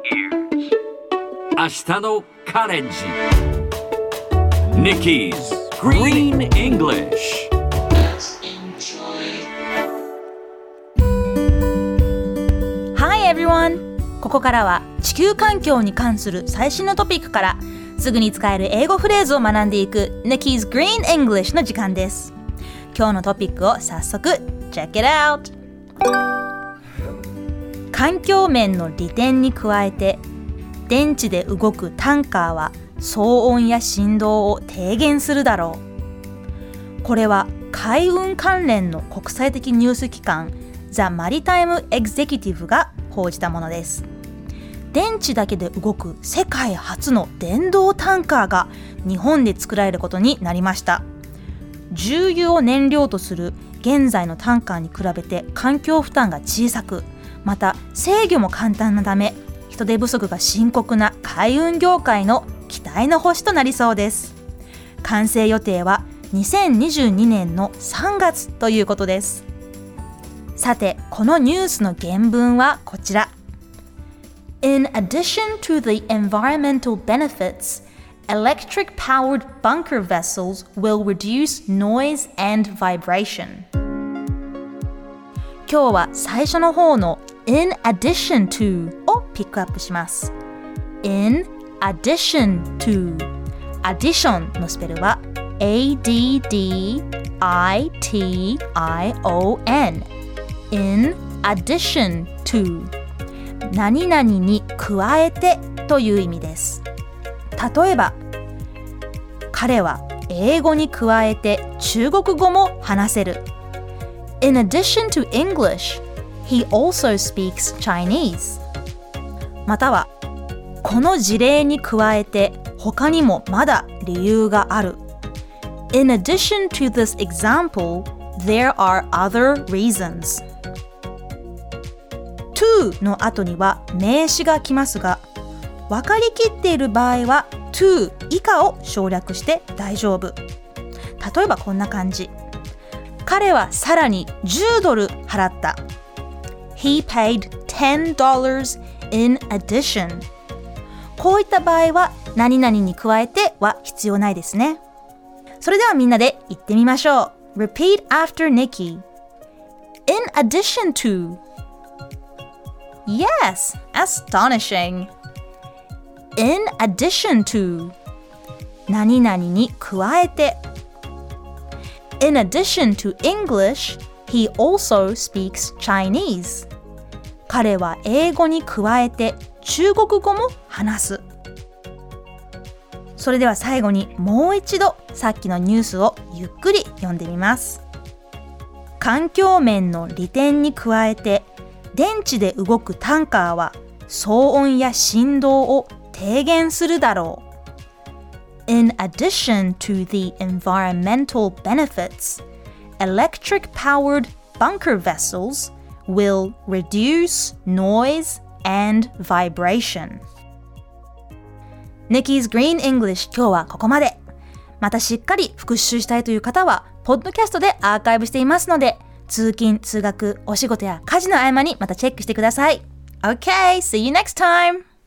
明日のカレンジ Nikki's Green English Hi everyone! ここからは地球環境に関する最新のトピックからすぐに使える英語フレーズを学んでいく Nikki's Green English の時間です今日のトピックを早速 Check it out! 環境面の利点に加えて電池で動くタンカーは騒音や振動を低減するだろう。これは海運関連の国際的ニュース機関ザ・マリタイム・エグゼキティブが報じたものです。電池だけで動く世界初の電動タンカーが日本で作られることになりました。重油を燃料とする現在のタンカーに比べて環境負担が小さくまた制御も簡単なため人手不足が深刻な海運業界の期待の星となりそうです完成予定は2022年の3月ということですさてこのニュースの原文はこちら In addition to the environmental benefits electric powered bunker vessels will reduce noise and vibration 今日は最初の方の in addition to をピックアップします in addition to addition のスペルは A-D-D-I-T-I-O-N in addition to 何々に加えてという意味です例えば彼は英語に加えて中国語も話せる In addition to English, he also speaks Chinese. またはこの事例に加えて他にもまだ理由がある。In addition to this example, there are other reasons. to の後には名詞が来ますが分かりきっている場合は to 以下を省略して大丈夫。例えばこんな感じ。彼はさらに10ドル払った。He paid $10 in addition こういった場合は何々に加えては必要ないですねそれではみんなで言ってみましょう Repeat after Nikki In addition to Yes, astonishing In addition to 何々に加えて In addition to English, he also speaks Chinese. 彼は英語に加えて中国語も話す。それでは最後にもう一度さっきのニュースをゆっくり読んでみます。環境面の利点に加えて電池で動くタンカーは騒音や振動を低減するだろう。In addition to the environmental benefits, electric powered bunker vessels will reduce noise and vibration. Nikki's Green English 今日はここまで。またしっかり復習したいという方は、ポッドキャストでアーカイブしていますので、通勤、通学、お仕事や家事の合間にまたチェックしてください。Okay, see you next time!